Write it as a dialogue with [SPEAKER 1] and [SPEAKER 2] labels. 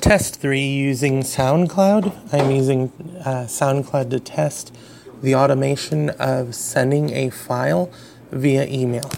[SPEAKER 1] Test 3 using SoundCloud. I'm using uh, SoundCloud to test the automation of sending a file via email.